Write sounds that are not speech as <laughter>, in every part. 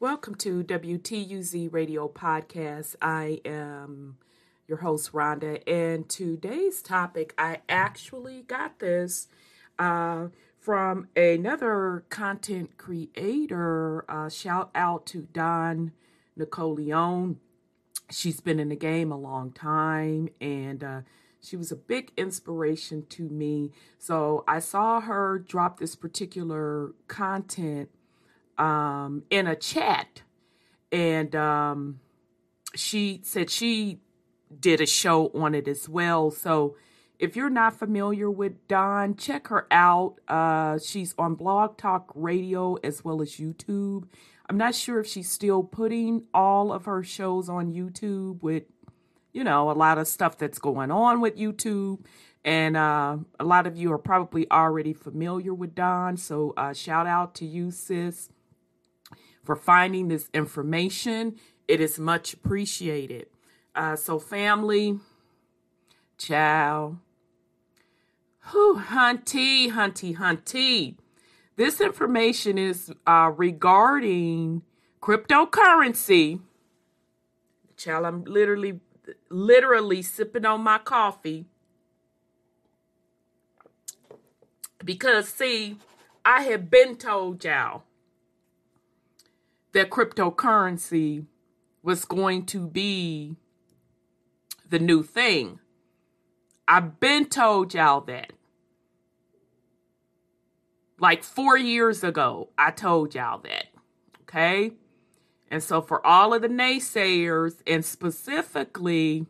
Welcome to WTUZ Radio Podcast. I am your host, Rhonda, and today's topic, I actually got this uh, from another content creator. Uh, shout out to Dawn Nicoleone. She's been in the game a long time and uh, she was a big inspiration to me. So I saw her drop this particular content um, in a chat, and um, she said she did a show on it as well. So if you're not familiar with Dawn, check her out. Uh, she's on Blog Talk Radio as well as YouTube. I'm not sure if she's still putting all of her shows on YouTube with, you know, a lot of stuff that's going on with YouTube. And uh, a lot of you are probably already familiar with Dawn. So uh, shout out to you, sis for finding this information. It is much appreciated. Uh, so, family, child, who hunty, hunty, hunty. This information is uh, regarding cryptocurrency. Child, I'm literally, literally sipping on my coffee. Because, see, I have been told y'all that cryptocurrency was going to be the new thing. I've been told y'all that. Like four years ago, I told y'all that. Okay. And so, for all of the naysayers, and specifically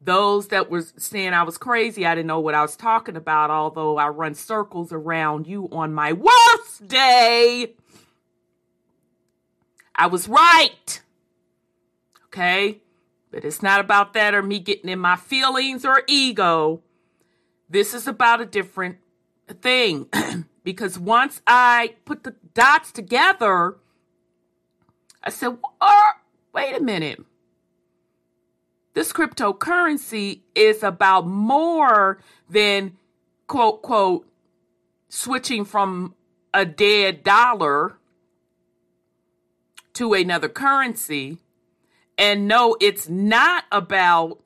those that were saying I was crazy, I didn't know what I was talking about, although I run circles around you on my worst day. I was right. Okay? But it's not about that or me getting in my feelings or ego. This is about a different thing. <clears throat> because once I put the dots together, I said, oh, wait a minute. This cryptocurrency is about more than, quote, quote, switching from a dead dollar to another currency. And no, it's not about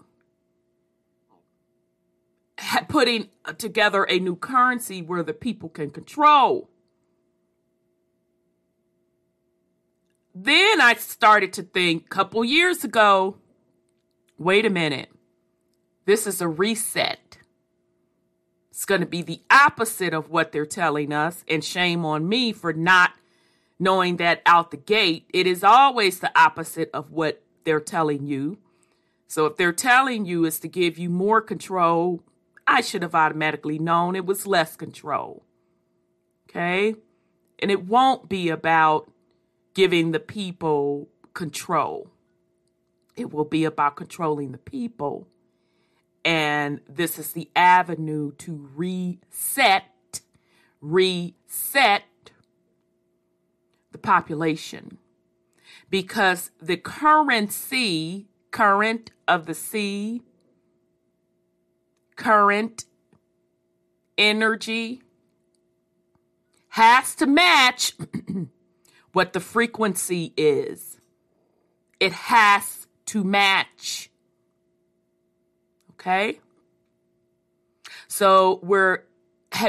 putting together a new currency where the people can control. Then I started to think a couple years ago wait a minute, this is a reset. It's going to be the opposite of what they're telling us, and shame on me for not knowing that out the gate, it is always the opposite of what they're telling you. So if they're telling you is to give you more control, I should have automatically known it was less control. Okay? And it won't be about giving the people control. It will be about controlling the people. And this is the avenue to reset, reset population because the currency, current of the sea, current energy has to match <clears throat> what the frequency is. It has to match. Okay? So we're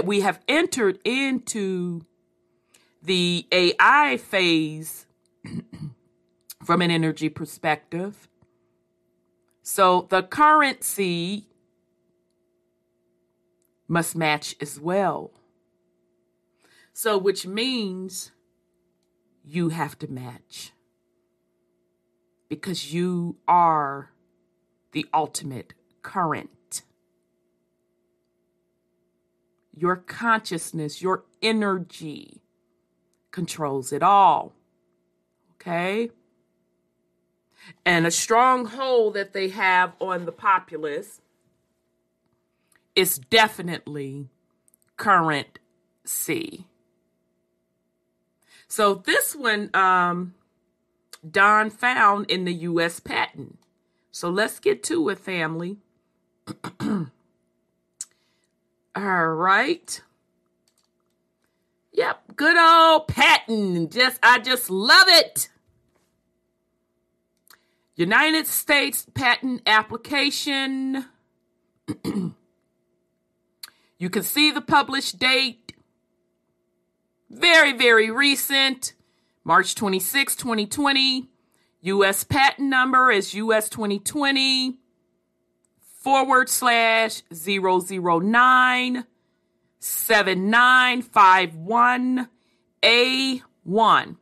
we have entered into the AI phase <clears throat> from an energy perspective. So the currency must match as well. So, which means you have to match because you are the ultimate current. Your consciousness, your energy controls it all. Okay? And a strong hold that they have on the populace is definitely current C. So this one um, Dawn found in the U.S. patent. So let's get to it, family. <clears throat> All right. Yep, good old patent. Just I just love it. United States patent application. <clears throat> you can see the published date. Very, very recent. March 26, 2020. U.S. patent number is U.S. 2020 forward slash 009 7951 A1.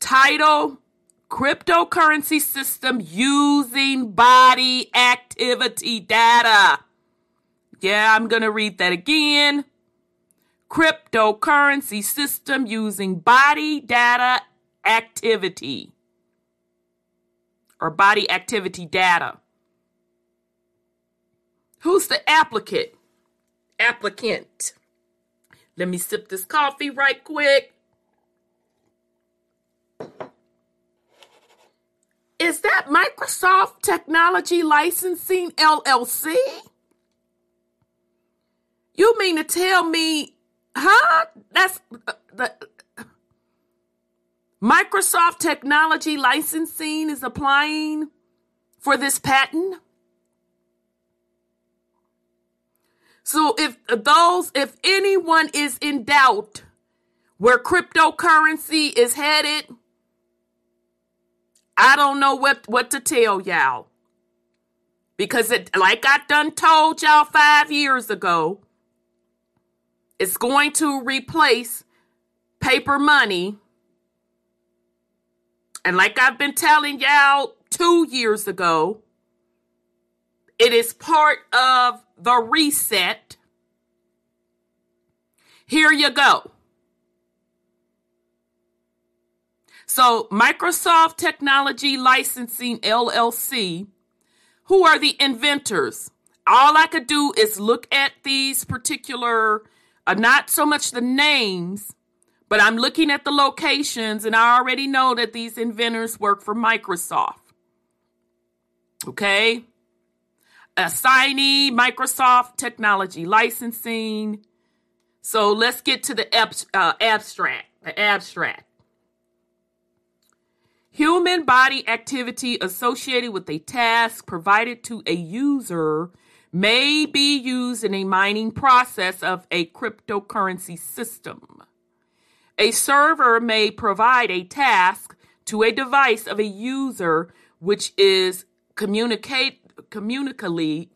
Title Cryptocurrency System Using Body Activity Data. Yeah, I'm going to read that again. Cryptocurrency System Using Body Data Activity or Body Activity Data. Who's the applicant? Applicant. Let me sip this coffee right quick. Is that Microsoft Technology Licensing LLC? You mean to tell me, huh? That's uh, the Microsoft Technology Licensing is applying for this patent? So if those, if anyone is in doubt where cryptocurrency is headed, I don't know what, what to tell y'all. Because it, like I done told y'all five years ago, it's going to replace paper money. And like I've been telling y'all two years ago, it is part of the reset. Here you go. So, Microsoft Technology Licensing LLC, who are the inventors? All I could do is look at these particular, uh, not so much the names, but I'm looking at the locations, and I already know that these inventors work for Microsoft. Okay? Assignee, Microsoft Technology Licensing. So let's get to the uh, abstract. The abstract. Human body activity associated with a task provided to a user may be used in a mining process of a cryptocurrency system. A server may provide a task to a device of a user which is communicate communically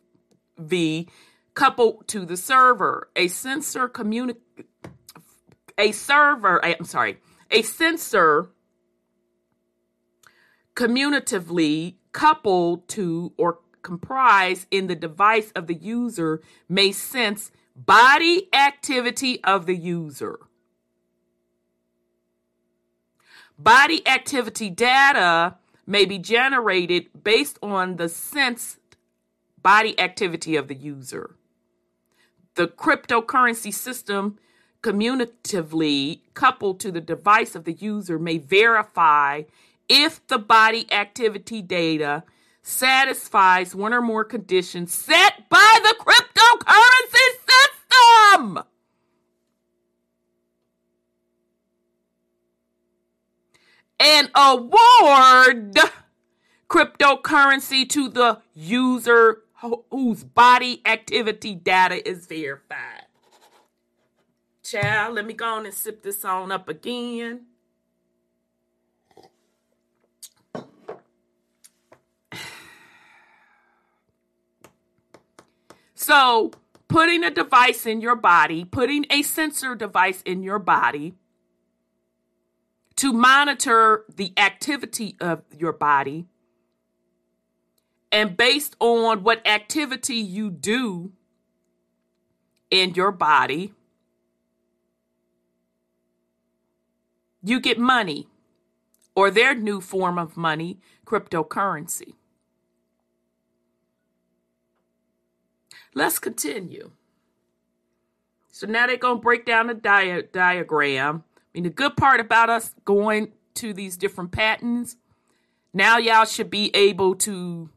v coupled to the server. A sensor communi- a server, I'm sorry, a sensor commutatively coupled to or comprised in the device of the user may sense body activity of the user. Body activity data may be generated based on the sense body activity of the user. The cryptocurrency system commutatively coupled to the device of the user may verify if the body activity data satisfies one or more conditions set by the cryptocurrency system. And award cryptocurrency to the user whose body activity data is verified. Child, let me go on and sip this on up again. So, putting a device in your body, putting a sensor device in your body to monitor the activity of your body and based on what activity you do in your body, you get money or their new form of money, cryptocurrency. Let's continue. So now they're going to break down the dia- diagram. I mean, the good part about us going to these different patents, now y'all should be able to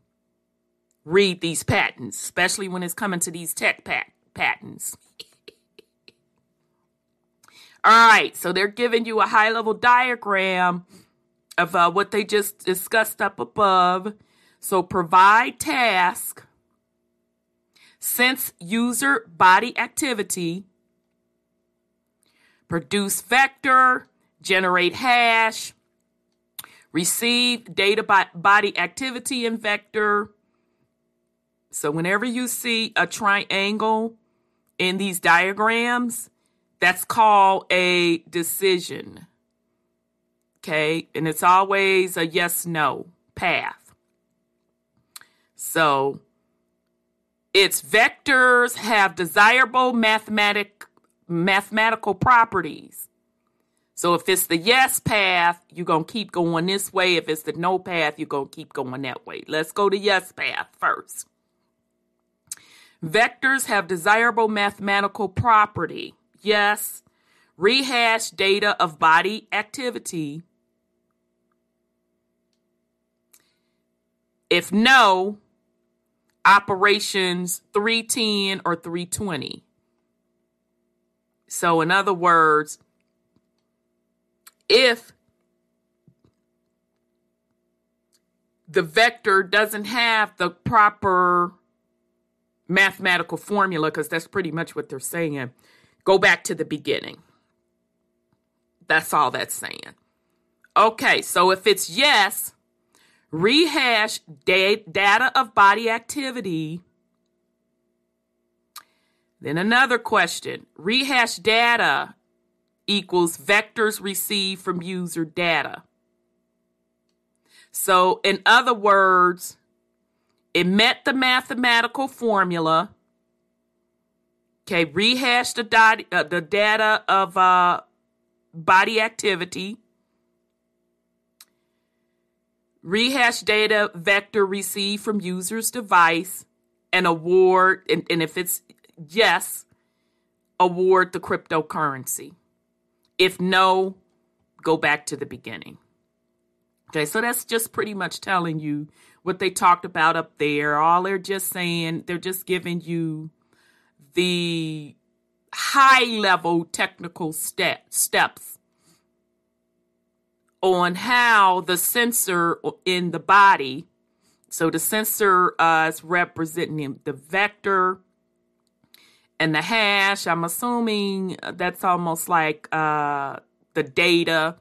read these patents, especially when it's coming to these tech pat- patents. All right, so they're giving you a high level diagram of uh, what they just discussed up above. So provide task, sense user body activity, produce vector, generate hash, receive data by body activity in vector. So whenever you see a triangle in these diagrams, that's called a decision. Okay, and it's always a yes no path. So its vectors have desirable mathematic mathematical properties. So if it's the yes path, you're going to keep going this way. If it's the no path, you're going to keep going that way. Let's go to yes path first. Vectors have desirable mathematical property. Yes. Rehash data of body activity. If no, operations 310 or 320. So, in other words, if the vector doesn't have the proper mathematical formula, because that's pretty much what they're saying, go back to the beginning. That's all that's saying. Okay, so if it's yes, rehash da- data of body activity. Then another question rehash data equals vectors received from user data. So, in other words, it met the mathematical formula. Okay, rehash the, dot, uh, the data of uh, body activity. Rehash data vector received from user's device and award, and, and if it's yes, award the cryptocurrency. If no, go back to the beginning. Okay, so that's just pretty much telling you what they talked about up there. All they're just saying, they're just giving you the high level technical step, steps on how the sensor in the body, so the sensor uh, is representing the vector and the hash. I'm assuming that's almost like uh, the data.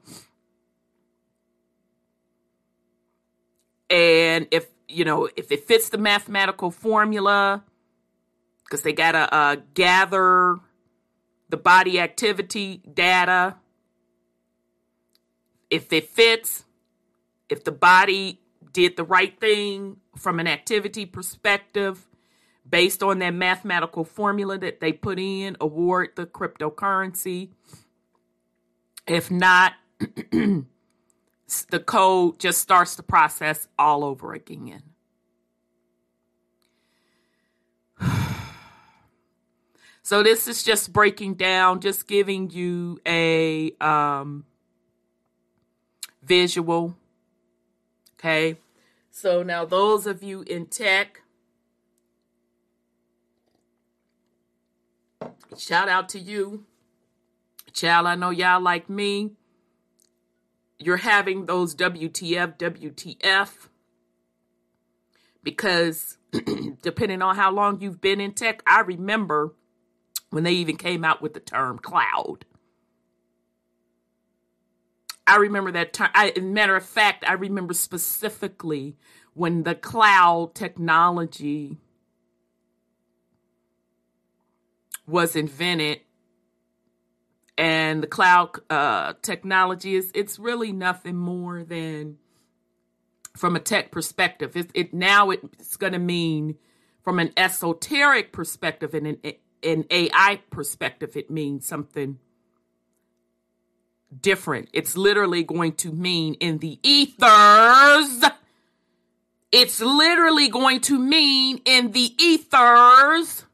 And if, you know, if it fits the mathematical formula, because they got to uh, gather the body activity data. If it fits, if the body did the right thing from an activity perspective, based on that mathematical formula that they put in, award the cryptocurrency. If not, <clears throat> the code just starts the process all over again. <sighs> So this is just breaking down, just giving you a um, visual. Okay. So now those of you in tech, shout out to you. Child, I know y'all like me. You're having those WTF, WTF, because <clears throat> depending on how long you've been in tech, I remember when they even came out with the term cloud. I remember that term. I, matter of fact, I remember specifically when the cloud technology was invented and the cloud uh, technology is it's really nothing more than from a tech perspective it, it now it's going to mean from an esoteric perspective and an an AI perspective, it means something different. It's literally going to mean in the ethers. It's literally going to mean in the ethers.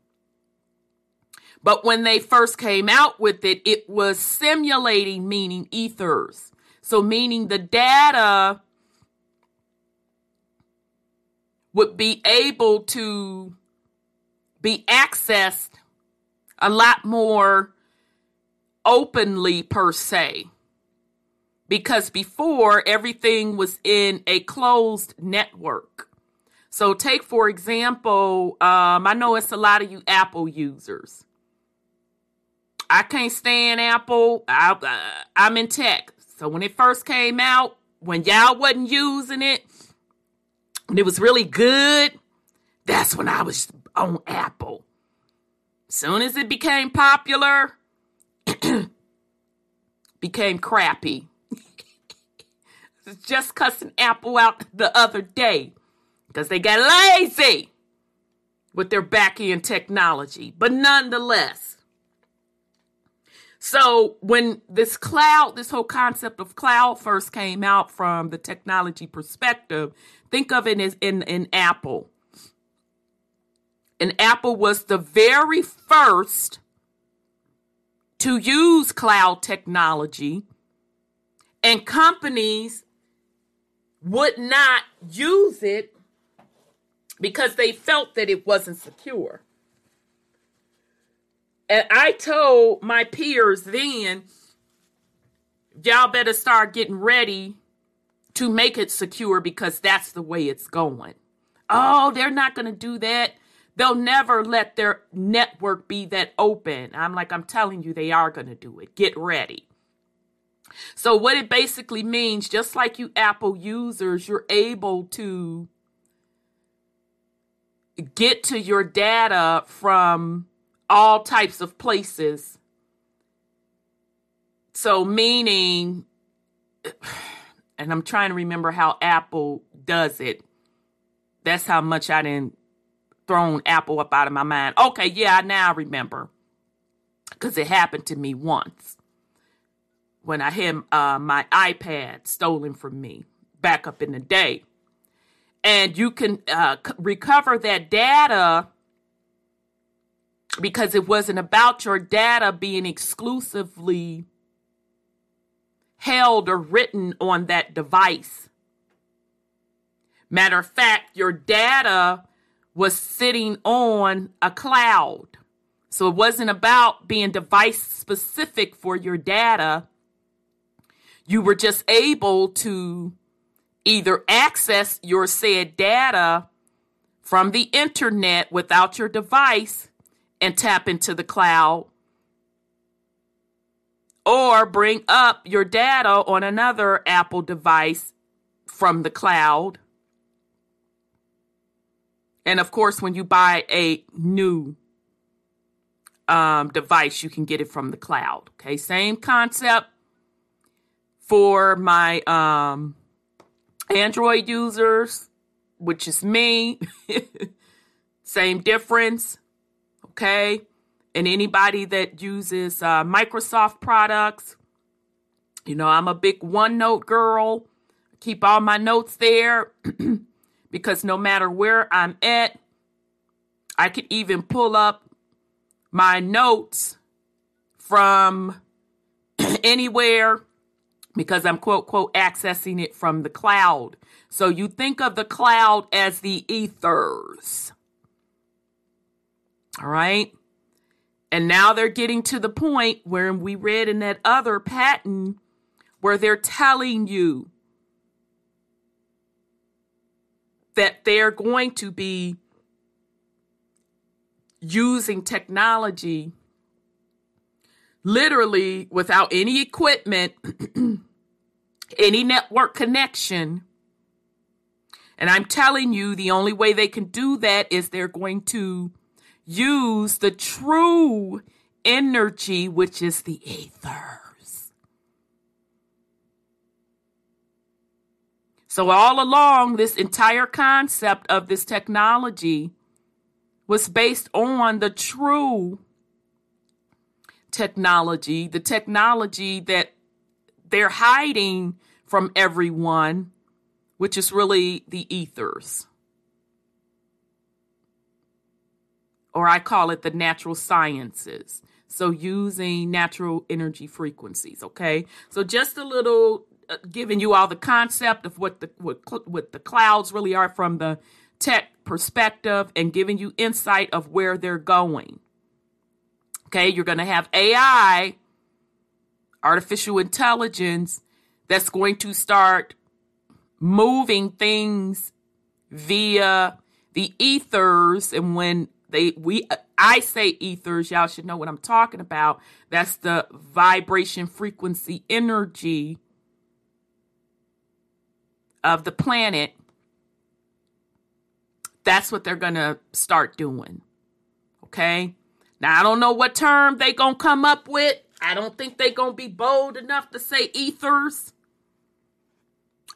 But when they first came out with it, it was simulating meaning ethers. So, meaning the data would be able to be accessed a lot more openly per se because before everything was in a closed network. So, take for example, um, I know it's a lot of you Apple users. I can't stand Apple. I, uh, I'm in tech. So, when it first came out, when y'all wasn't using it, when it was really good, that's when I was on Apple. Soon as it became popular, <clears throat> became crappy. <laughs> Just cussing Apple out the other day because they got lazy with their back end technology. But nonetheless, so when this cloud, this whole concept of cloud first came out from the technology perspective, think of it as in, in Apple. And Apple was the very first to use cloud technology, and companies would not use it because they felt that it wasn't secure. And I told my peers then, y'all better start getting ready to make it secure because that's the way it's going. Oh, they're not going to do that. They'll never let their network be that open. I'm like, I'm telling you, they are going to do it. Get ready. So, what it basically means, just like you Apple users, you're able to get to your data from all types of places. So, meaning, and I'm trying to remember how Apple does it. That's how much I didn't thrown Apple up out of my mind. Okay, yeah, I now remember. Because it happened to me once when I had uh, my iPad stolen from me back up in the day. And you can uh, recover that data because it wasn't about your data being exclusively held or written on that device. Matter of fact, your data was sitting on a cloud. So it wasn't about being device specific for your data. You were just able to either access your said data from the internet without your device and tap into the cloud or bring up your data on another Apple device from the cloud. And of course, when you buy a new um, device, you can get it from the cloud. Okay, same concept for my um, Android users, which is me. <laughs> same difference. Okay, and anybody that uses uh, Microsoft products, you know, I'm a big OneNote girl. Keep all my notes there <clears throat> because no matter where I'm at, I can even pull up my notes from <clears throat> anywhere because I'm quote, quote, accessing it from the cloud. So you think of the cloud as the ethers. All right. And now they're getting to the point where we read in that other patent where they're telling you that they're going to be using technology literally without any equipment, <clears throat> any network connection. And I'm telling you, the only way they can do that is they're going to use the true energy, which is the ethers. So, all along, this entire concept of this technology was based on the true technology, the technology that they're hiding from everyone, which is really the ethers. Or I call it the natural sciences. So using natural energy frequencies, okay? So just a little uh, giving you all the concept of what the what, what the clouds really are from the tech perspective and giving you insight of where they're going. Okay, you're going to have AI, artificial intelligence, that's going to start moving things via the ethers. And when they, we, I say ethers, y'all should know what I'm talking about. That's the vibration, frequency, energy of the planet. That's what they're going to start doing. Okay. Now, I don't know what term they going to come up with. I don't think they going to be bold enough to say ethers.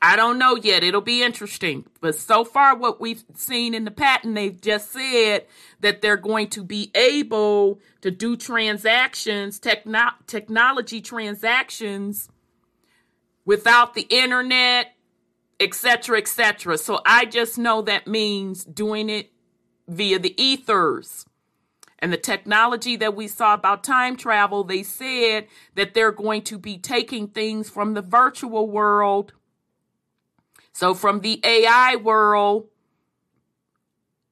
I don't know yet. It'll be interesting. But so far, what we've seen in the patent, they've just said that they're going to be able to do transactions, techno- technology transactions without the internet, etc., etc. So I just know that means doing it via the ethers. And the technology that we saw about time travel, they said that they're going to be taking things from the virtual world. So from the AI world,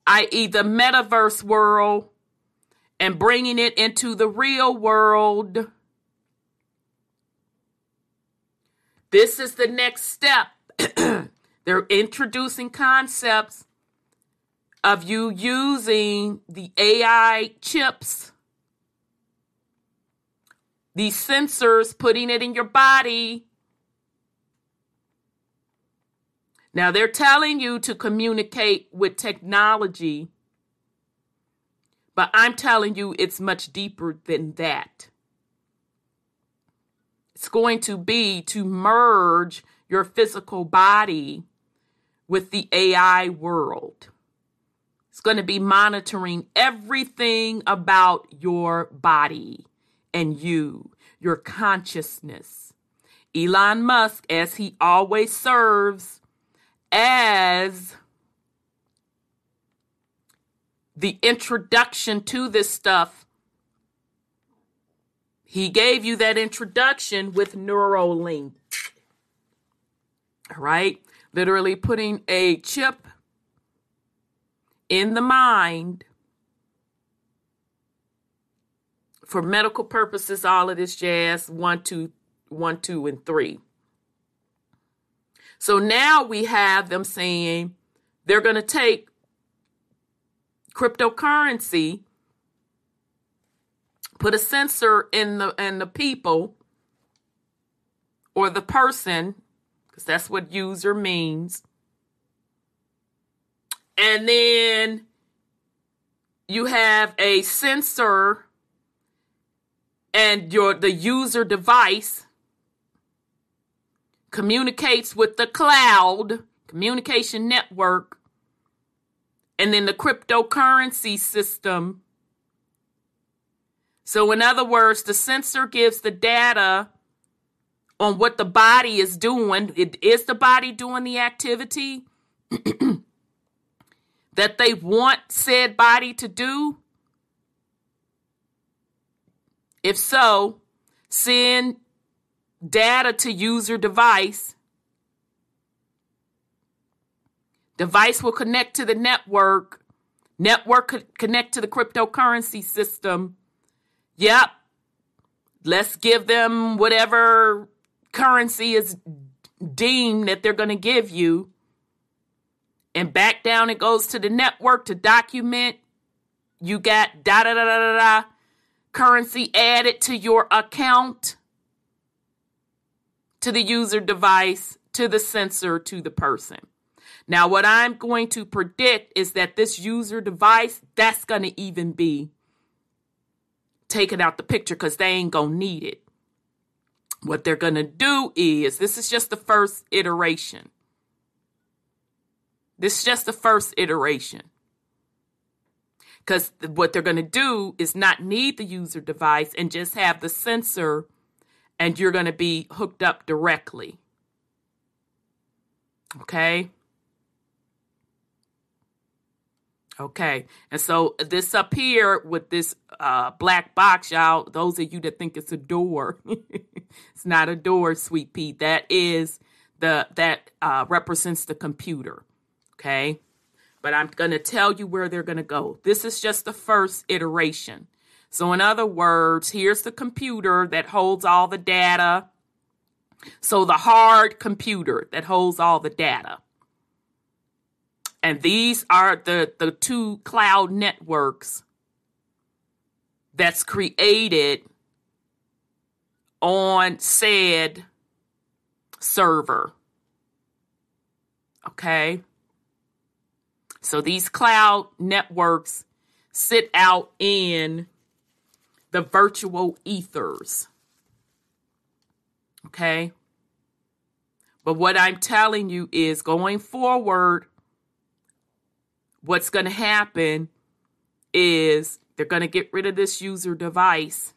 i.e., the metaverse world, and bringing it into the real world. This is the next step <clears throat> They're introducing concepts of you using the AI chips, these sensors, putting it in your body. Now they're telling you to communicate with technology, but I'm telling you it's much deeper than that. It's going to be to merge your physical body with the AI world. It's going to be monitoring everything about your body and you, your consciousness. Elon Musk, as he always serves as the introduction to this stuff, he gave you that introduction with Neuralink. Right? literally putting a chip in the mind for medical purposes, all of this jazz, one, two, one, two, and three. So now we have them saying they're going to take cryptocurrency, put a sensor in the in the people or the person because that's what user means. And then you have a sensor and your the user device communicates with the cloud communication network and then the cryptocurrency system so in other words the sensor gives the data on what the body is doing. It, is the body doing the activity <clears throat> that they want said body to do? If so, send data to user device. Device will connect to the network. Network could connect to the cryptocurrency system. Yep. Let's give them whatever currency is deemed that they're going to give you. And back down it goes to the network to document. You got da da da da da da currency added to your account, to the user device, to the sensor, to the person. Now, what I'm going to predict is that this user device, that's going to even be taken out the picture because they ain't going to need it. What they're going to do is this is just the first iteration. This is just the first iteration. Because what they're going to do is not need the user device and just have the sensor, and you're going to be hooked up directly. Okay. Okay. And so this up here with this uh, black box, y'all, those of you that think it's a door, <laughs> it's not a door, sweet pea. That is the, that uh, represents the computer. Okay. But I'm going to tell you where they're going to go. This is just the first iteration. So, in other words, here's the computer that holds all the data. So, the hard computer that holds all the data. And these are the, the two cloud networks that's created on said server. Okay. So these cloud networks sit out in the virtual ethers. Okay. But what I'm telling you is going forward, what's going to happen is they're going to get rid of this user device.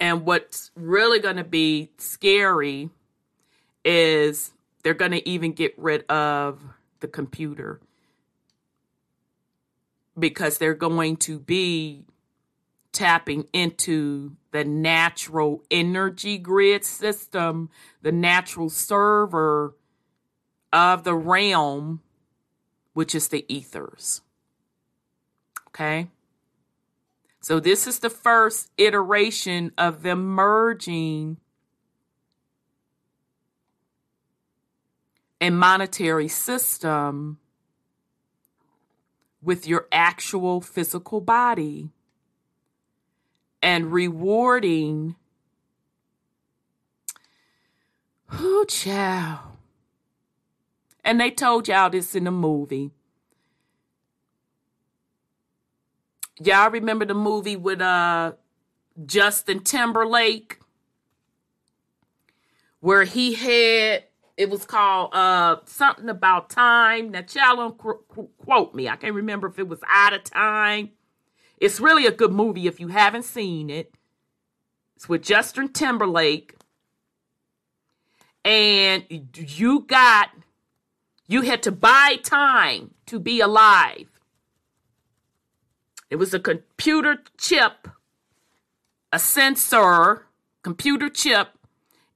And what's really going to be scary is they're going to even get rid of the computer because they're going to be tapping into the natural energy grid system, the natural server of the realm, which is the ethers. Okay? So, this is the first iteration of them merging a monetary system with your actual physical body and rewarding. Oh, child. And they told y'all this in the movie. Y'all remember the movie with uh Justin Timberlake where he had it was called uh something about time. Now, child, don't quote me. I can't remember if it was out of time. It's really a good movie if you haven't seen it. It's with Justin Timberlake, and you got you had to buy time to be alive. It was a computer chip, a sensor, computer chip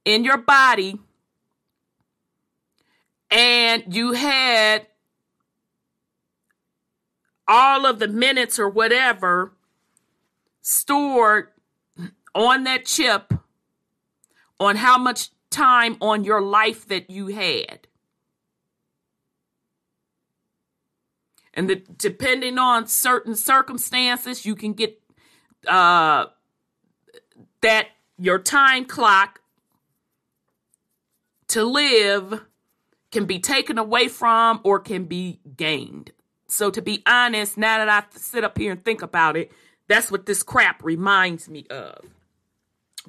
in your body and you had all of the minutes or whatever stored on that chip on how much time on your life that you had. And the, depending on certain circumstances, you can get uh, that your time clock to live can be taken away from or can be gained. So, to be honest, now that I sit up here and think about it, that's what this crap reminds me of.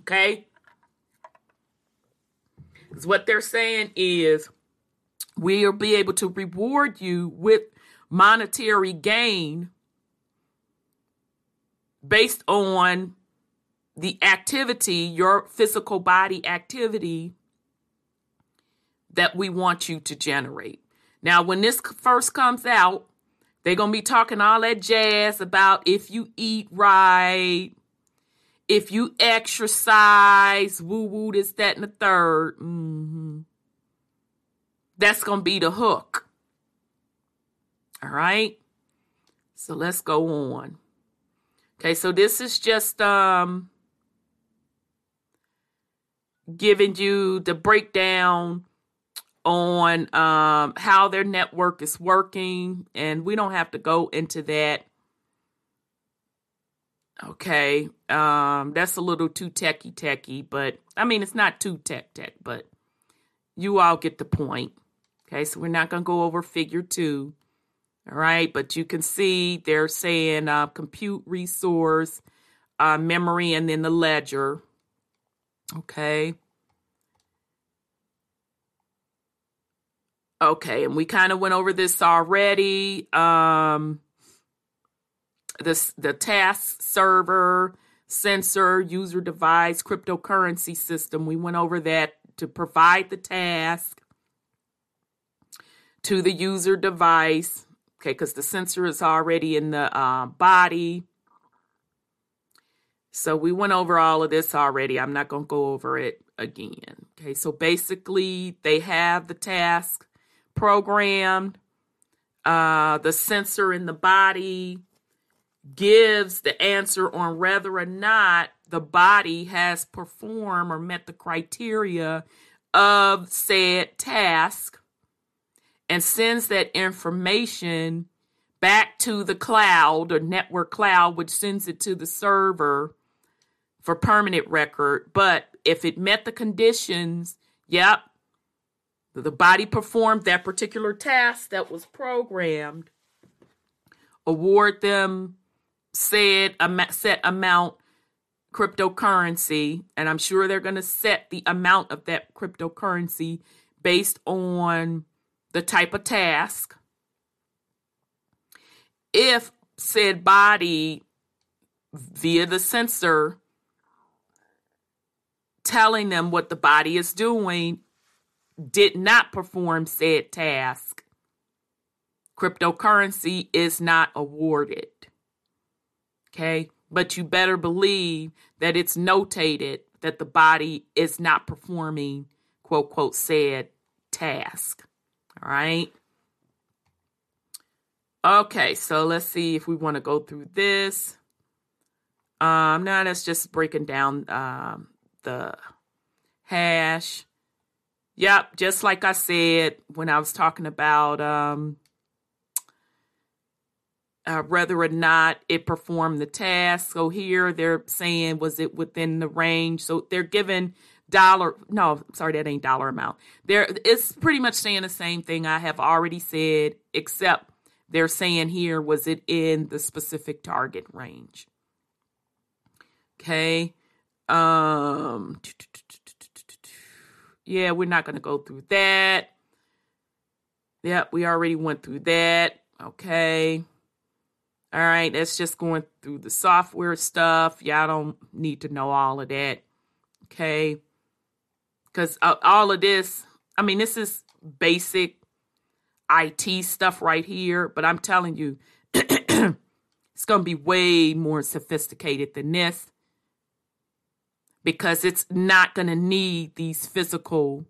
Okay? Because what they're saying is we'll be able to reward you with monetary gain based on the activity, your physical body activity that we want you to generate. Now, when this first comes out, they're going to be talking all that jazz about if you eat right, if you exercise, woo woo, this, that, and the 3rd mm-hmm. That's going to be the hook. All right. So let's go on. Okay, so this is just um giving you the breakdown on um, how their network is working, and we don't have to go into that. Okay, um, that's a little too techy techy, but I mean, it's not too tech tech, but you all get the point. Okay, so we're not going to go over figure two. All right, but you can see they're saying uh, compute resource, uh, memory, and then the ledger. Okay. Okay, and we kind of went over this already. Um, the task server, sensor, user device, cryptocurrency system. We went over that to provide the task to the user device. Okay, because the sensor is already in the uh, body. So we went over all of this already. I'm not going to go over it again. Okay, so basically they have the task programmed. uh, the sensor in the body gives the answer on whether or not the body has performed or met the criteria of said task and sends that information back to the cloud or network cloud, which sends it to the server for permanent record. But if it met the conditions, yep, the body performed that particular task that was programmed, award them said set amount cryptocurrency, and I'm sure they're going to set the amount of that cryptocurrency based on the type of task. If said body via the sensor telling them what the body is doing did not perform said task, cryptocurrency is not awarded. Okay. But you better believe that it's notated that the body is not performing, quote, quote, said task. All right. Okay, so let's see if we want to go through this. Um, now that's just breaking down um, the hash. Yep, just like I said when I was talking about um, uh, whether or not it performed the task. So here they're saying, was it within the range? So they're given dollar. No, sorry, that ain't dollar amount. There, it's pretty much saying the same thing I have already said, except they're saying here, was it in the specific target range? Okay. Um. Yeah, we're not going to go through that. Yep, we already went through that. Okay. All right, that's just going through the software stuff. Y'all don't need to know all of that. Okay. Because uh, all of this, I mean, this is basic IT stuff right here, but I'm telling you, <clears throat> it's going to be way more sophisticated than this because it's not going to need these physical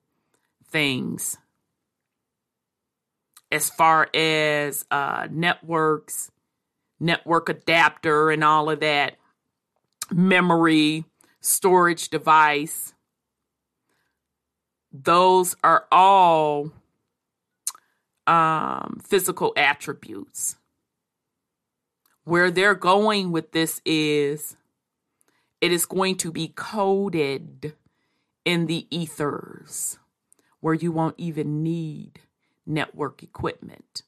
things as far as uh, networks network adapter and all of that, memory, storage device. Those are all um, physical attributes. Where they're going with this is it is going to be coded in the ethers where you won't even need network equipment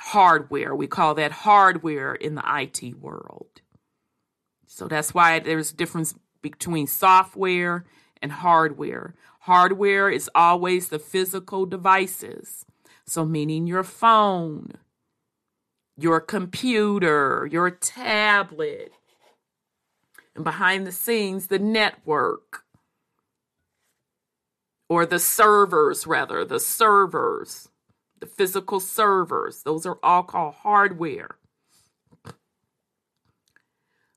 hardware. We call that hardware in the IT world. So that's why there's a difference between software and hardware. Hardware is always the physical devices. So, meaning your phone, your computer, your tablet, and behind the scenes, the network or the servers, rather, the servers the physical servers. Those are all called hardware.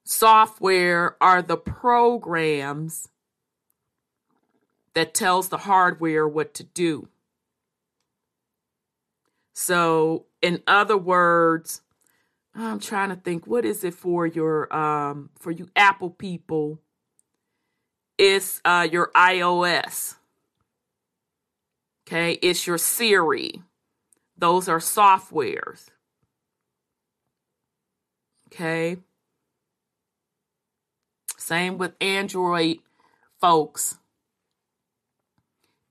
Software are the programs that tells the hardware what to do. So, in other words, I'm trying to think what is it for your um for you Apple people? It's uh your iOS. Okay, it's your Siri. Those are softwares. Okay. Same with Android folks.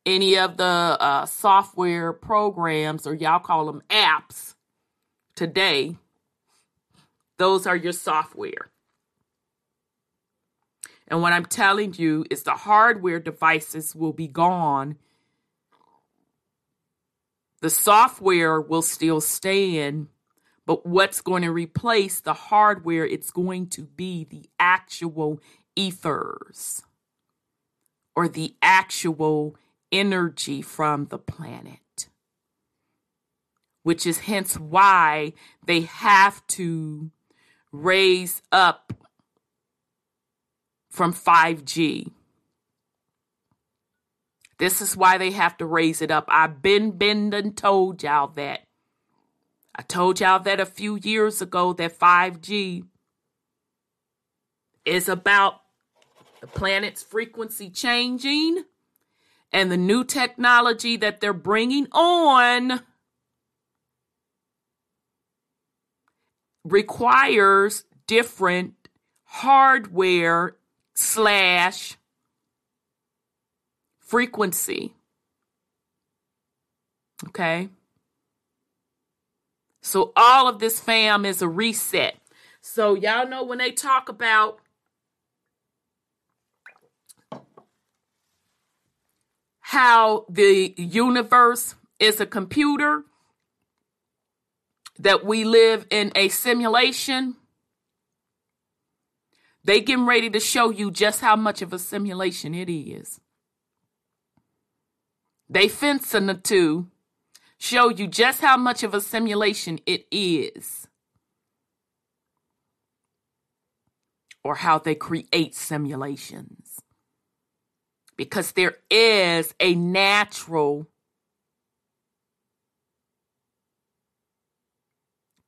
Any of the uh, software programs, or y'all call them apps today, those are your software. And what I'm telling you is the hardware devices will be gone the software will still stand, but what's going to replace the hardware? It's going to be the actual ethers or the actual energy from the planet, which is hence why they have to raise up from 5G this is why they have to raise it up. I've been been and told y'all that. I told y'all that a few years ago that 5G is about the planet's frequency changing and the new technology that they're bringing on requires different hardware slash frequency. Okay. So all of this fam is a reset. So y'all know when they talk about how the universe is a computer, that we live in a simulation. They getting ready to show you just how much of a simulation it is. They fencing the two, show you just how much of a simulation it is. Or how they create simulations. Because there is a natural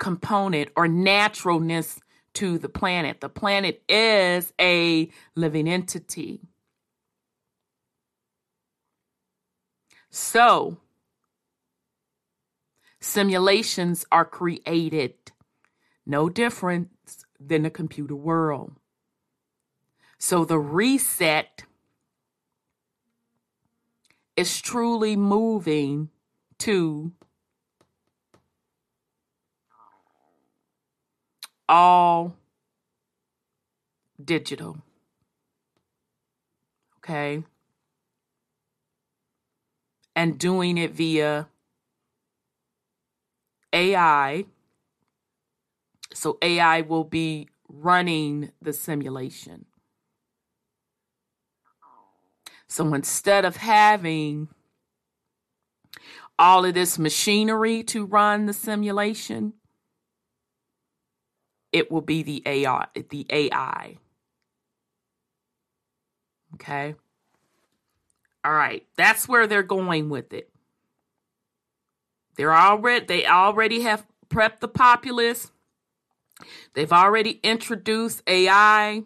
component or naturalness to the planet. The planet is a living entity. So, simulations are created no different than the computer world. So, the reset is truly moving to all digital. Okay. And doing it via AI. So AI will be running the simulation. So instead of having all of this machinery to run the simulation, it will be the AI, the AI. Okay. All right. That's where they're going with it. They're already they already have prepped the populace. They've already introduced AI.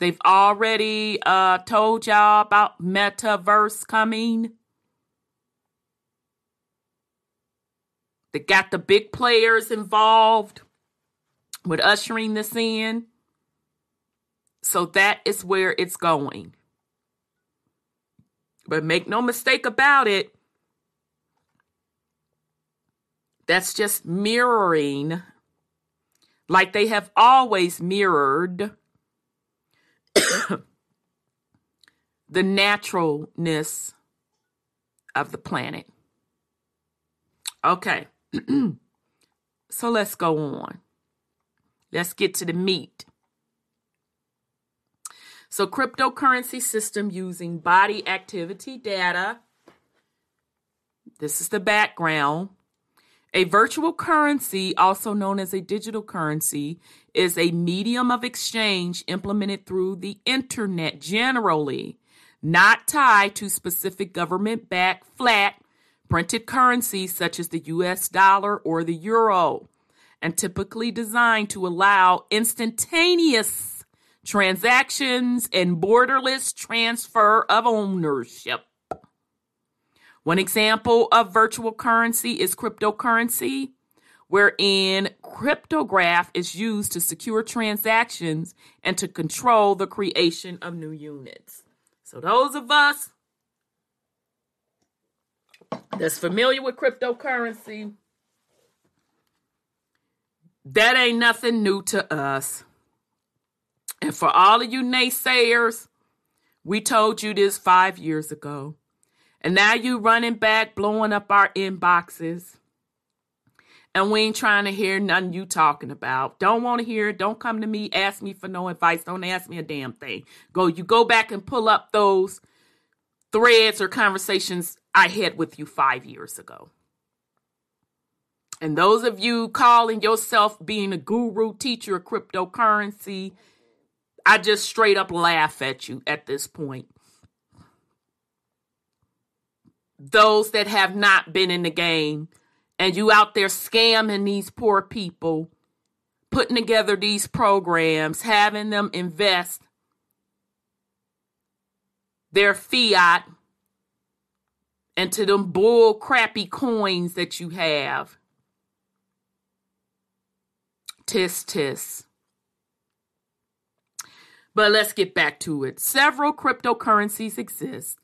They've already uh, told y'all about metaverse coming. They got the big players involved with ushering this in. So that is where it's going. But make no mistake about it, that's just mirroring, like they have always mirrored, <coughs> the naturalness of the planet. Okay. <clears throat> so let's go on. Let's get to the meat. So, cryptocurrency system using body activity data. This is the background. A virtual currency, also known as a digital currency, is a medium of exchange implemented through the internet generally, not tied to specific government backed fiat printed currencies such as the US dollar or the euro, and typically designed to allow instantaneous transactions and borderless transfer of ownership. One example of virtual currency is cryptocurrency, wherein cryptograph is used to secure transactions and to control the creation of new units. So, those of us that's familiar with cryptocurrency, that ain't nothing new to us. And for all of you naysayers, we told you this five years ago. And now you running back, blowing up our inboxes. And we ain't trying to hear nothing you talking about. Don't want to hear it. Don't come to me. Ask me for no advice. Don't ask me a damn thing. Go, you go back and pull up those threads or conversations I had with you five years ago. And those of you calling yourself being a guru, teacher of cryptocurrency, I just straight up laugh at you at this point. Those that have not been in the game and you out there scamming these poor people, putting together these programs, having them invest their fiat into them bull crappy coins that you have. Tis tis. But let's get back to it. Several cryptocurrencies exist.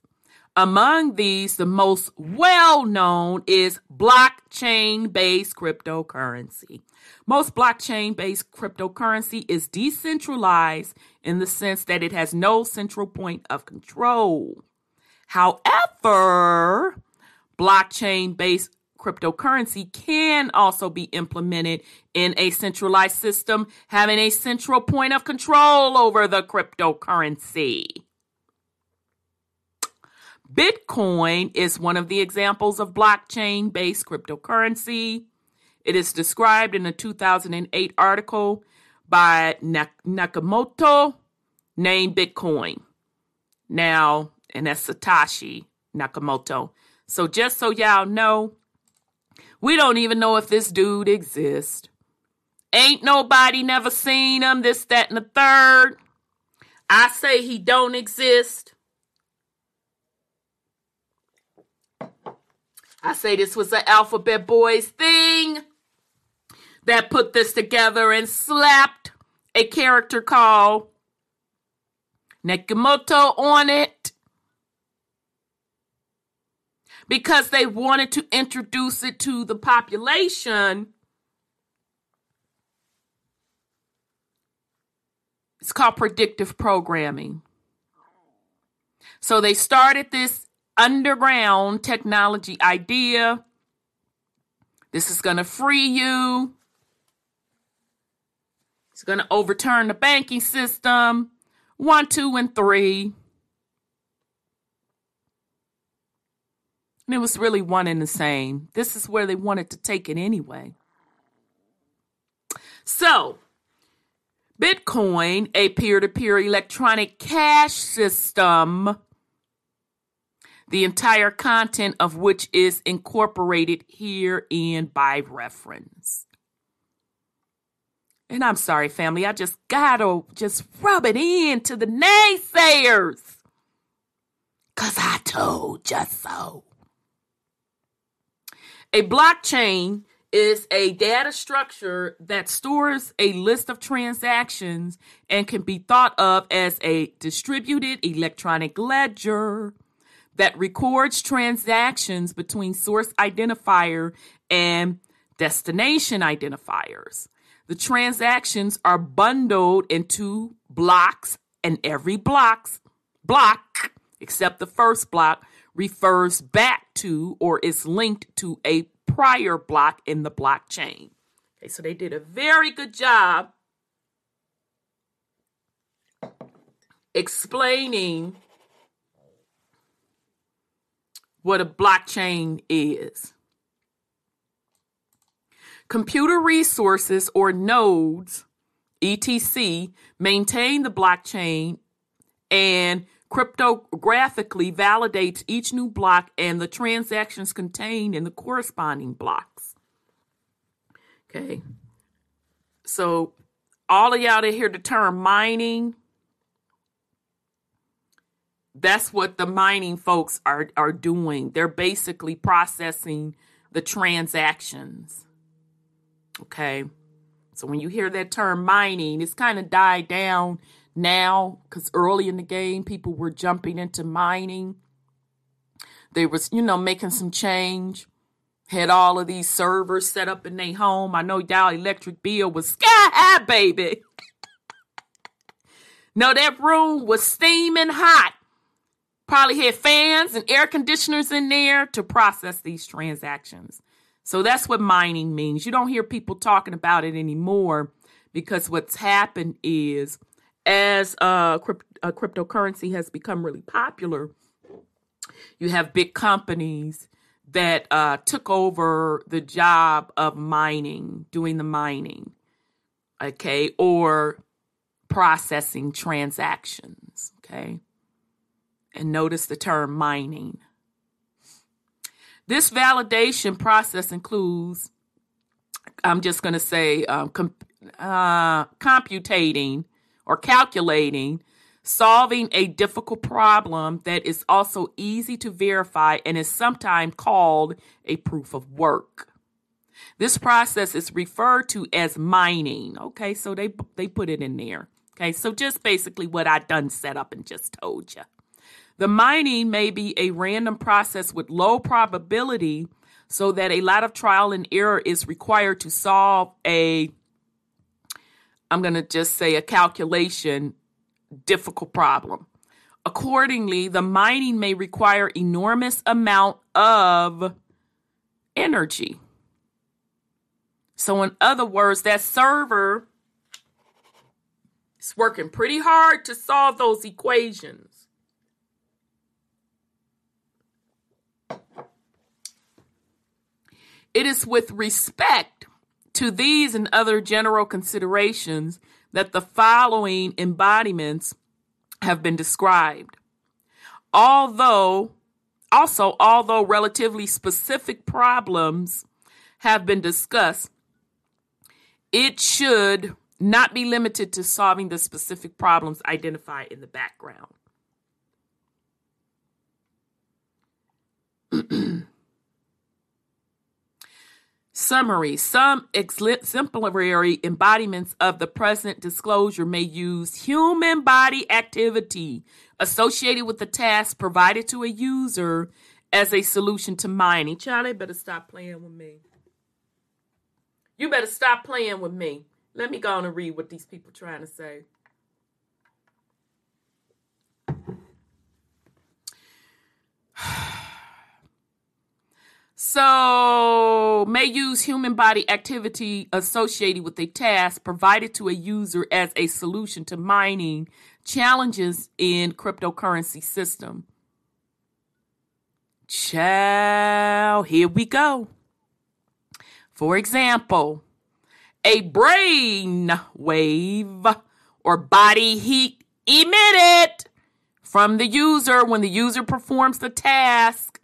Among these, the most well known is blockchain based cryptocurrency. Most blockchain based cryptocurrency is decentralized in the sense that it has no central point of control. However, blockchain based cryptocurrency can also be implemented in a centralized system having a central point of control over the cryptocurrency. Bitcoin is one of the examples of blockchain based cryptocurrency. It is described in a 2008 article by Nakamoto named Bitcoin. Now, and that's Satoshi Nakamoto. So, just so y'all know, we don't even know if this dude exists. Ain't nobody never seen him, this, that, and the third. I say he don't exist. I say this was an Alphabet Boys thing that put this together and slapped a character called Nakamoto on it because they wanted to introduce it to the population. It's called predictive programming. So they started this underground technology idea. This is going to free you. It's going to overturn the banking system. One, two, and three. And it was really one and the same. This is where they wanted to take it anyway. So, Bitcoin, a peer to peer electronic cash system, the entire content of which is incorporated herein by reference. And I'm sorry, family, I just gotta just rub it in to the naysayers. Cause I told just so. A blockchain is a data structure that stores a list of transactions and can be thought of as a distributed electronic ledger that records transactions between source identifier and destination identifiers. The transactions are bundled into blocks, and every block's block, except the first block, refers back to or is linked to a prior block in the blockchain. Okay, so they did a very good job explaining what a blockchain is. Computer resources or nodes, ETC, maintain the blockchain and cryptographically validates each new block and the transactions contained in the corresponding blocks. Okay. So all of y'all that hear the term mining, that's what the mining folks are are doing. They're basically processing the transactions. Okay. So when you hear that term mining, it's kind of died down now because early in the game, people were jumping into mining. They was, you know, making some change. Had all of these servers set up in their home. I know y'all electric bill was sky high, baby. <laughs> no, that room was steaming hot Probably had fans and air conditioners in there to process these transactions. So that's what mining means. You don't hear people talking about it anymore because what's happened is as uh, crypt- uh, cryptocurrency has become really popular, you have big companies that uh, took over the job of mining, doing the mining, okay, or processing transactions, okay and notice the term mining. This validation process includes, I'm just going to say, um, uh, computating or calculating, solving a difficult problem that is also easy to verify and is sometimes called a proof of work. This process is referred to as mining. Okay, so they they put it in there. Okay, so just basically what I done set up and just told you. The mining may be a random process with low probability, so that a lot of trial and error is required to solve a I'm going to just say a calculation difficult problem. Accordingly, the mining may require enormous amount of energy. So, in other words, that server is working pretty hard to solve those equations. It is with respect to these and other general considerations that the following embodiments have been described. Although, also, although relatively specific problems have been discussed, it should not be limited to solving the specific problems identified in the background. <clears throat> Summary Some exemplary embodiments of the present disclosure may use human body activity associated with the task provided to a user as a solution to mining. Charlie, better stop playing with me. You better stop playing with me. Let me go on and read what these people trying to say. <sighs> So, may use human body activity associated with a task provided to a user as a solution to mining challenges in cryptocurrency system. Ciao, here we go. For example, a brain wave or body heat emitted from the user when the user performs the task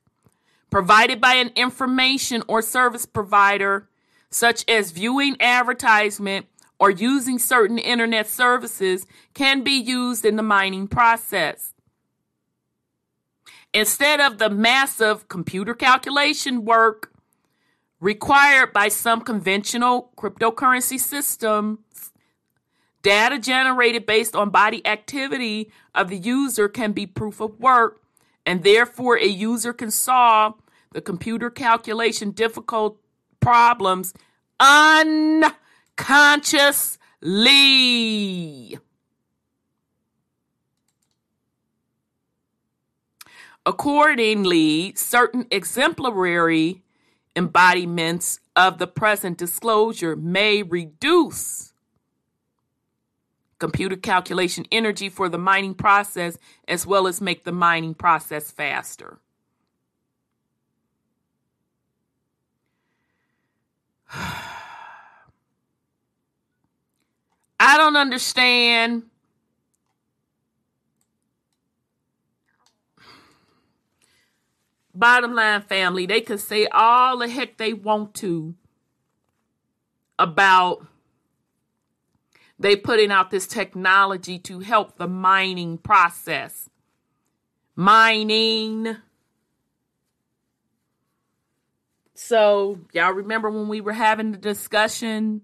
provided by an information or service provider, such as viewing advertisement or using certain internet services, can be used in the mining process. Instead of the massive computer calculation work required by some conventional cryptocurrency systems. Data generated based on body activity of the user can be proof of work, and therefore a user can solve the computer calculation difficult problems unconsciously. Accordingly, certain exemplary embodiments of the present disclosure may reduce computer calculation energy for the mining process as well as make the mining process faster. <sighs> I don't understand Bottom line, family, they can say all the heck they want to about they putting out this technology to help the mining process. Mining. So, y'all remember when we were having the discussion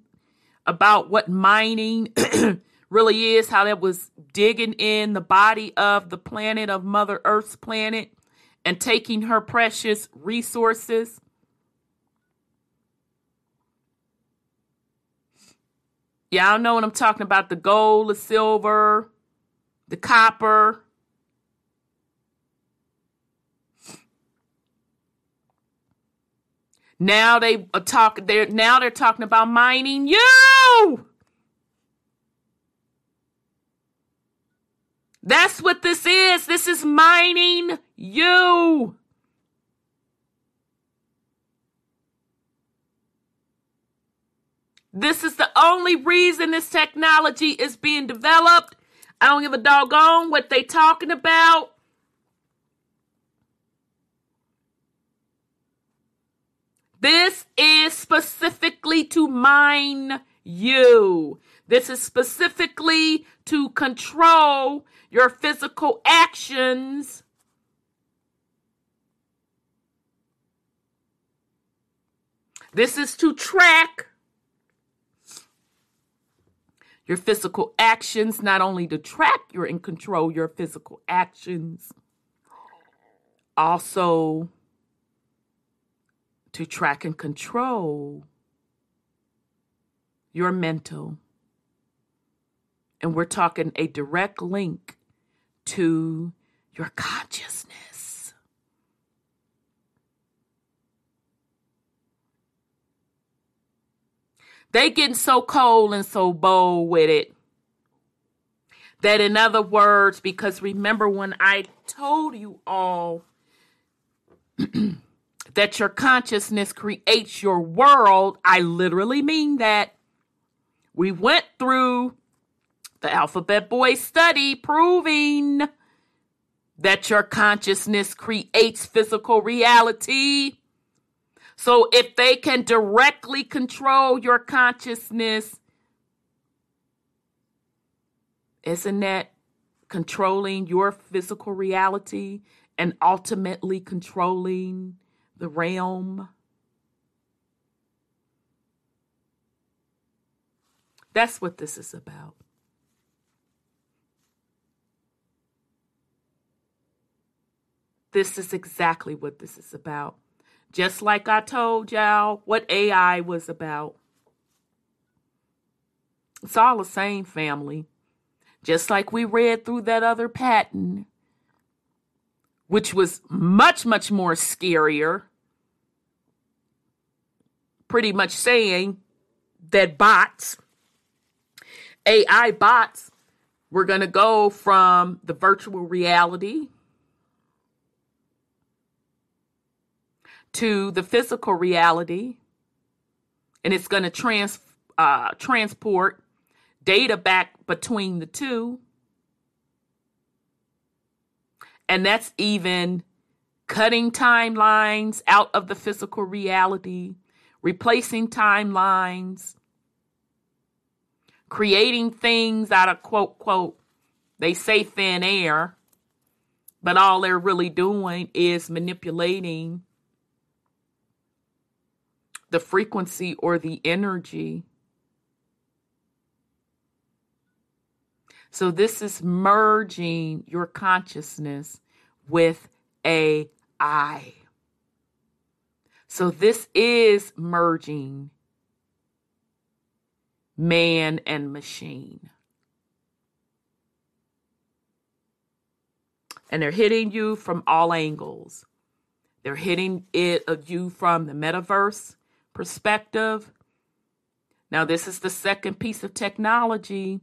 about what mining <clears throat> really is, how that was digging in the body of the planet, of Mother Earth's planet, and taking her precious resources. Y'all know what I'm talking about the gold, the silver, the copper. Now they uh, are talking. They're now they're talking about mining you. That's what this is. This is mining you. This is the only reason this technology is being developed. I don't give a doggone what they talking about. This is specifically to mine you. This is specifically to control your physical actions. This is to track your physical actions, not only to track your and control your physical actions, also to track and control your mental. And we're talking a direct link to your consciousness. They getting so cold and so bold with it. That in other words, because remember when I told you all <clears throat> that your consciousness creates your world, I literally mean that. We went through the Alphabet Boy study proving that your consciousness creates physical reality. So if they can directly control your consciousness, isn't that controlling your physical reality and ultimately controlling the realm? That's what this is about. This is exactly what this is about. Just like I told y'all what AI was about. It's all the same family. Just like we read through that other patent, which was much, much more scarier. Pretty much saying that bots, AI bots, were going to go from the virtual reality to the physical reality and it's going to trans uh, transport data back between the two. And that's even cutting timelines out of the physical reality replacing timelines creating things out of quote quote they say thin air but all they're really doing is manipulating the frequency or the energy. So, this is merging your consciousness with AI. So, this is merging man and machine. And they're hitting you from all angles. They're hitting it of you from the metaverse perspective. Now, this is the second piece of technology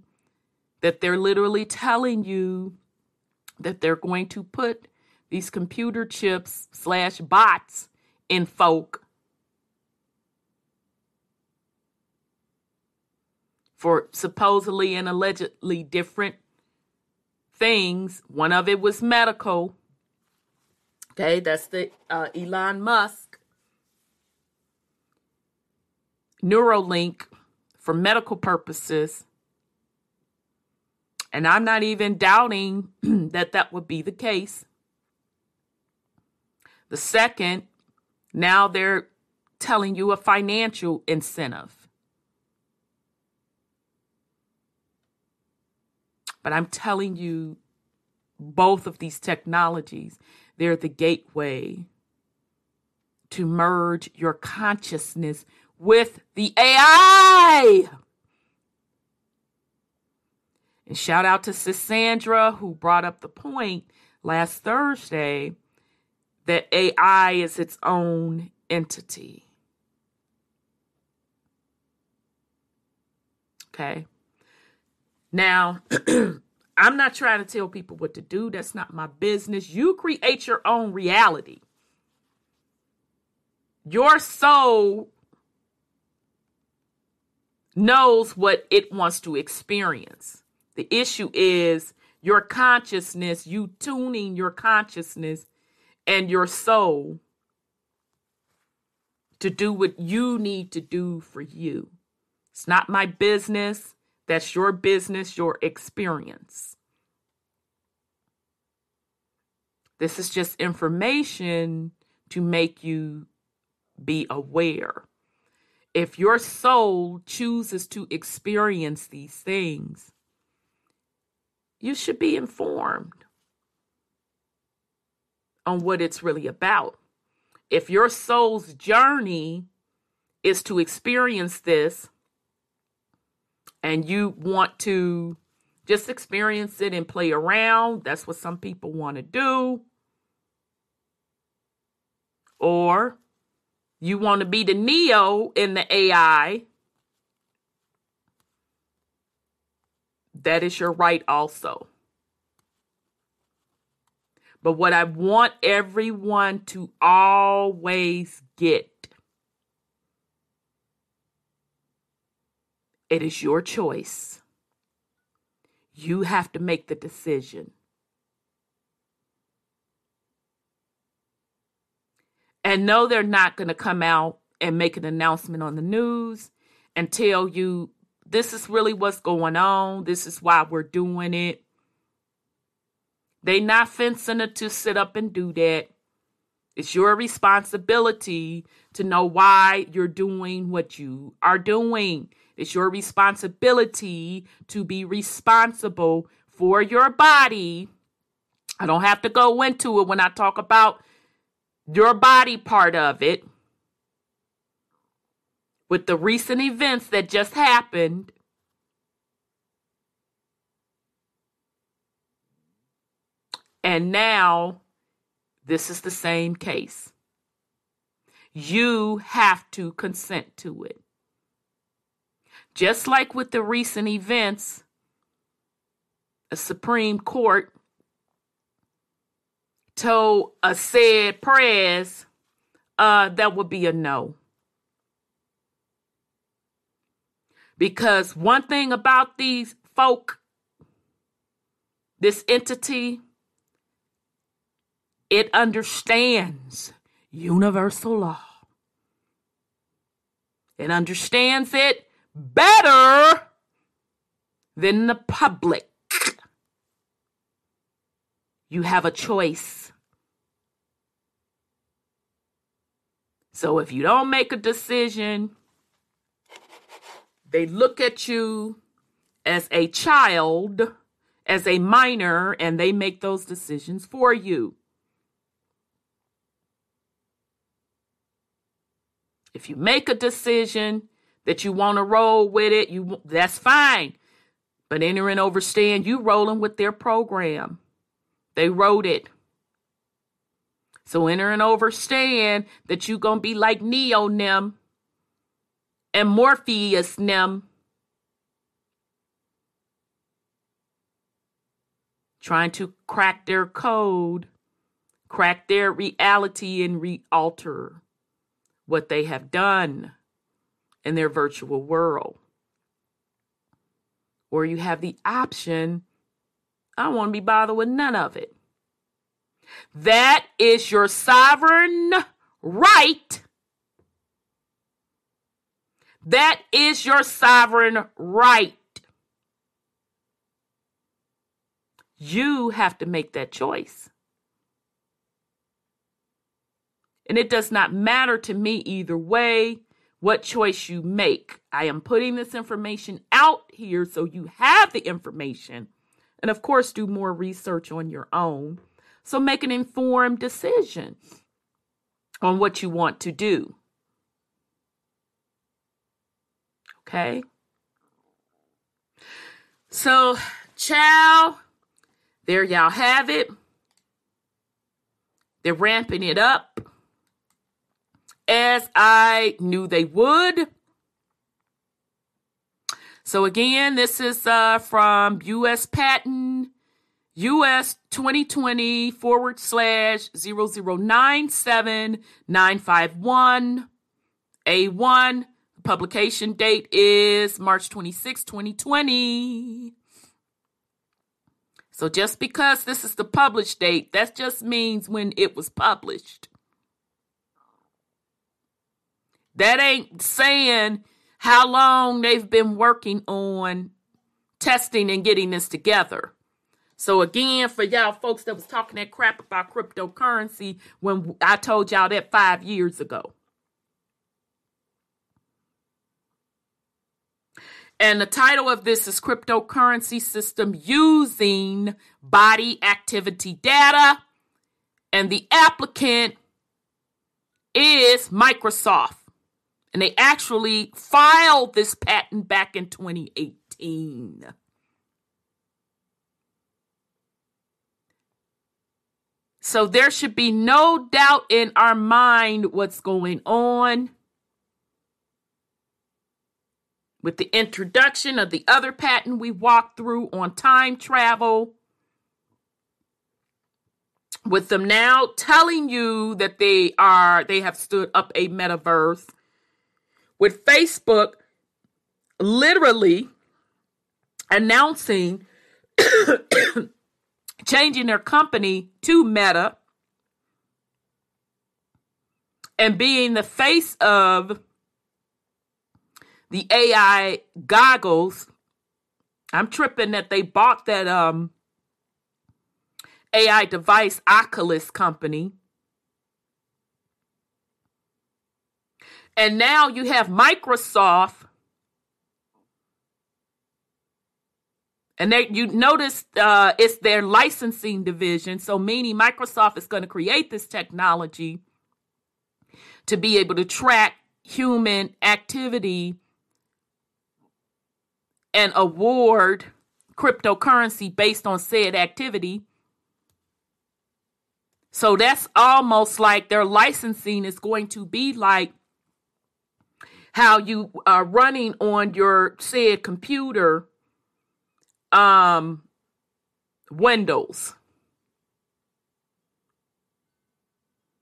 that they're literally telling you that they're going to put these computer chips slash bots in folk for supposedly and allegedly different things. One of it was medical. Okay, that's the uh, Elon Musk. Neuralink for medical purposes. And I'm not even doubting <clears throat> that that would be the case. The second, now they're telling you a financial incentive. But I'm telling you, both of these technologies, they're the gateway to merge your consciousness with the AI. And shout out to Sandra who brought up the point last Thursday that AI is its own entity. Okay. Now, <clears throat> I'm not trying to tell people what to do. That's not my business. You create your own reality. Your soul knows what it wants to experience. The issue is your consciousness, you tuning your consciousness and your soul to do what you need to do for you. It's not my business. That's your business, your experience. This is just information to make you be aware. If your soul chooses to experience these things, you should be informed on what it's really about. If your soul's journey is to experience this and you want to just experience it and play around, that's what some people want to do. Or you want to be the Neo in the AI, that is your right also. But what I want everyone to always get it is your choice. You have to make the decision. And no, they're not going to come out and make an announcement on the news and tell you this is really what's going on. This is why we're doing it. They not fencing it to sit up and do that. It's your responsibility to know why you're doing what you are doing. It's your responsibility to be responsible for your body. I don't have to go into it when I talk about your body part of it. With the recent events that just happened, And now this is the same case. You have to consent to it. Just like with the recent events, a Supreme Court told a said prayers uh, that would be a no. Because one thing about these folk, this entity, it understands universal law. It understands it better than the public. You have a choice. So if you don't make a decision, they look at you as a child, as a minor, and they make those decisions for you. If you make a decision that you want to roll with it, you that's fine. But enter and overstand, you rolling with their program. They wrote it. So enter and overstand that you gonna be like Neo Nem and Morpheus Nem. Trying to crack their code, crack their reality and re-alter what they have done in their virtual world. Or you have the option I don't want to be bothered with none of it. That is your sovereign right. That is your sovereign right. You have to make that choice. And it does not matter to me either way what choice you make. I am putting this information out here so you have the information. And of course, do more research on your own. So make an informed decision on what you want to do. Okay? So, chow, there y'all have it. They're ramping it up as I knew they would. So again, this is uh, from U.S. Patent U.S. 2020 forward slash 0097951 A1. Publication date is March 26, 2020. So just because this is the published date, that just means when it was published. That ain't saying how long they've been working on testing and getting this together. So again, for y'all folks that was talking that crap about cryptocurrency when I told y'all that five years ago. And the title of this is Cryptocurrency System Using Body Activity Data. And the applicant is Microsoft. And they actually filed this patent back in 2018. So there should be no doubt in our mind what's going on. With the introduction of the other patent we walked through on time travel, with them now telling you that they are they have stood up a metaverse with Facebook literally announcing <coughs> changing their company to Meta and being the face of the AI goggles. I'm tripping that they bought that um AI device Oculus company. And now you have Microsoft And they, you notice uh, it's their licensing division. So, meaning Microsoft is going to create this technology to be able to track human activity and award cryptocurrency based on said activity. So, that's almost like their licensing is going to be like how you are running on your said computer um windows.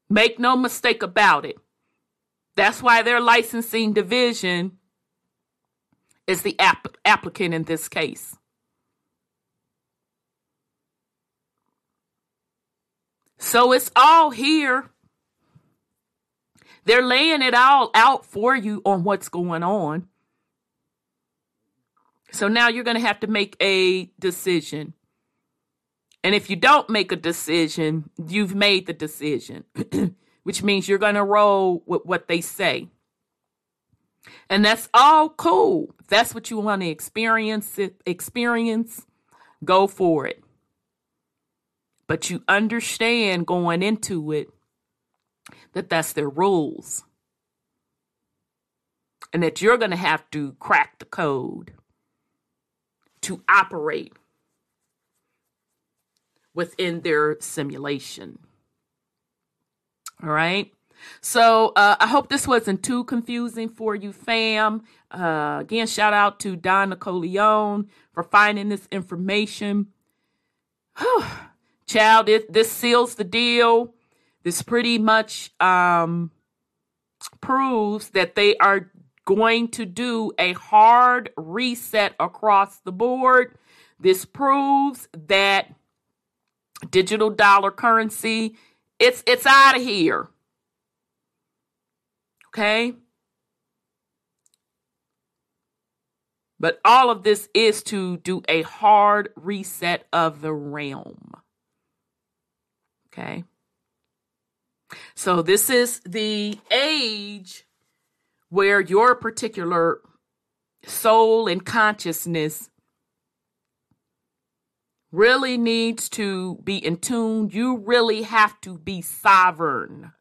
Make no mistake about it. That's why their licensing division is the app- applicant in this case. So it's all here. They're laying it all out for you on what's going on. So now you're going to have to make a decision. And if you don't make a decision, you've made the decision, <clears throat> which means you're going to roll with what they say. And that's all cool. If that's what you want to experience, experience, go for it. But you understand going into it that that's their rules. And that you're going to have to crack the code to operate within their simulation. All right. So uh, I hope this wasn't too confusing for you, fam. Uh, again, shout out to Dawn Nicoleone for finding this information. <sighs> Child, it, this seals the deal. This pretty much um, proves that they are going to do a hard reset across the board. This proves that digital dollar currency it's it's out of here. Okay? But all of this is to do a hard reset of the realm. Okay? So this is the age where your particular soul and consciousness really needs to be in tune. You really have to be sovereign.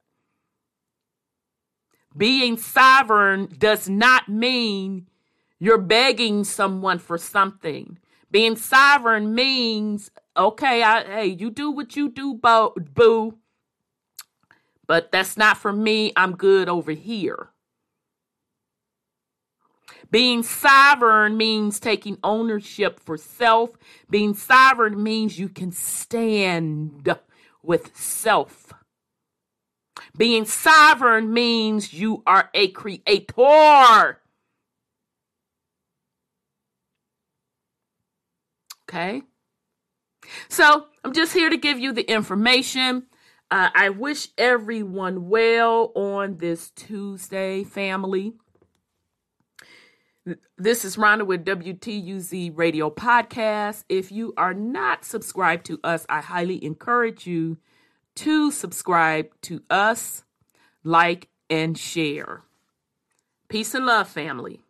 Being sovereign does not mean you're begging someone for something. Being sovereign means, okay, I, hey, you do what you do, bo- boo, but that's not for me. I'm good over here. Being sovereign means taking ownership for self. Being sovereign means you can stand with self. Being sovereign means you are a creator. Okay? So I'm just here to give you the information. Uh, I wish everyone well on this Tuesday, family. This is Rhonda with WTUZ Radio Podcast. If you are not subscribed to us, I highly encourage you to subscribe to us, like, and share. Peace and love, family.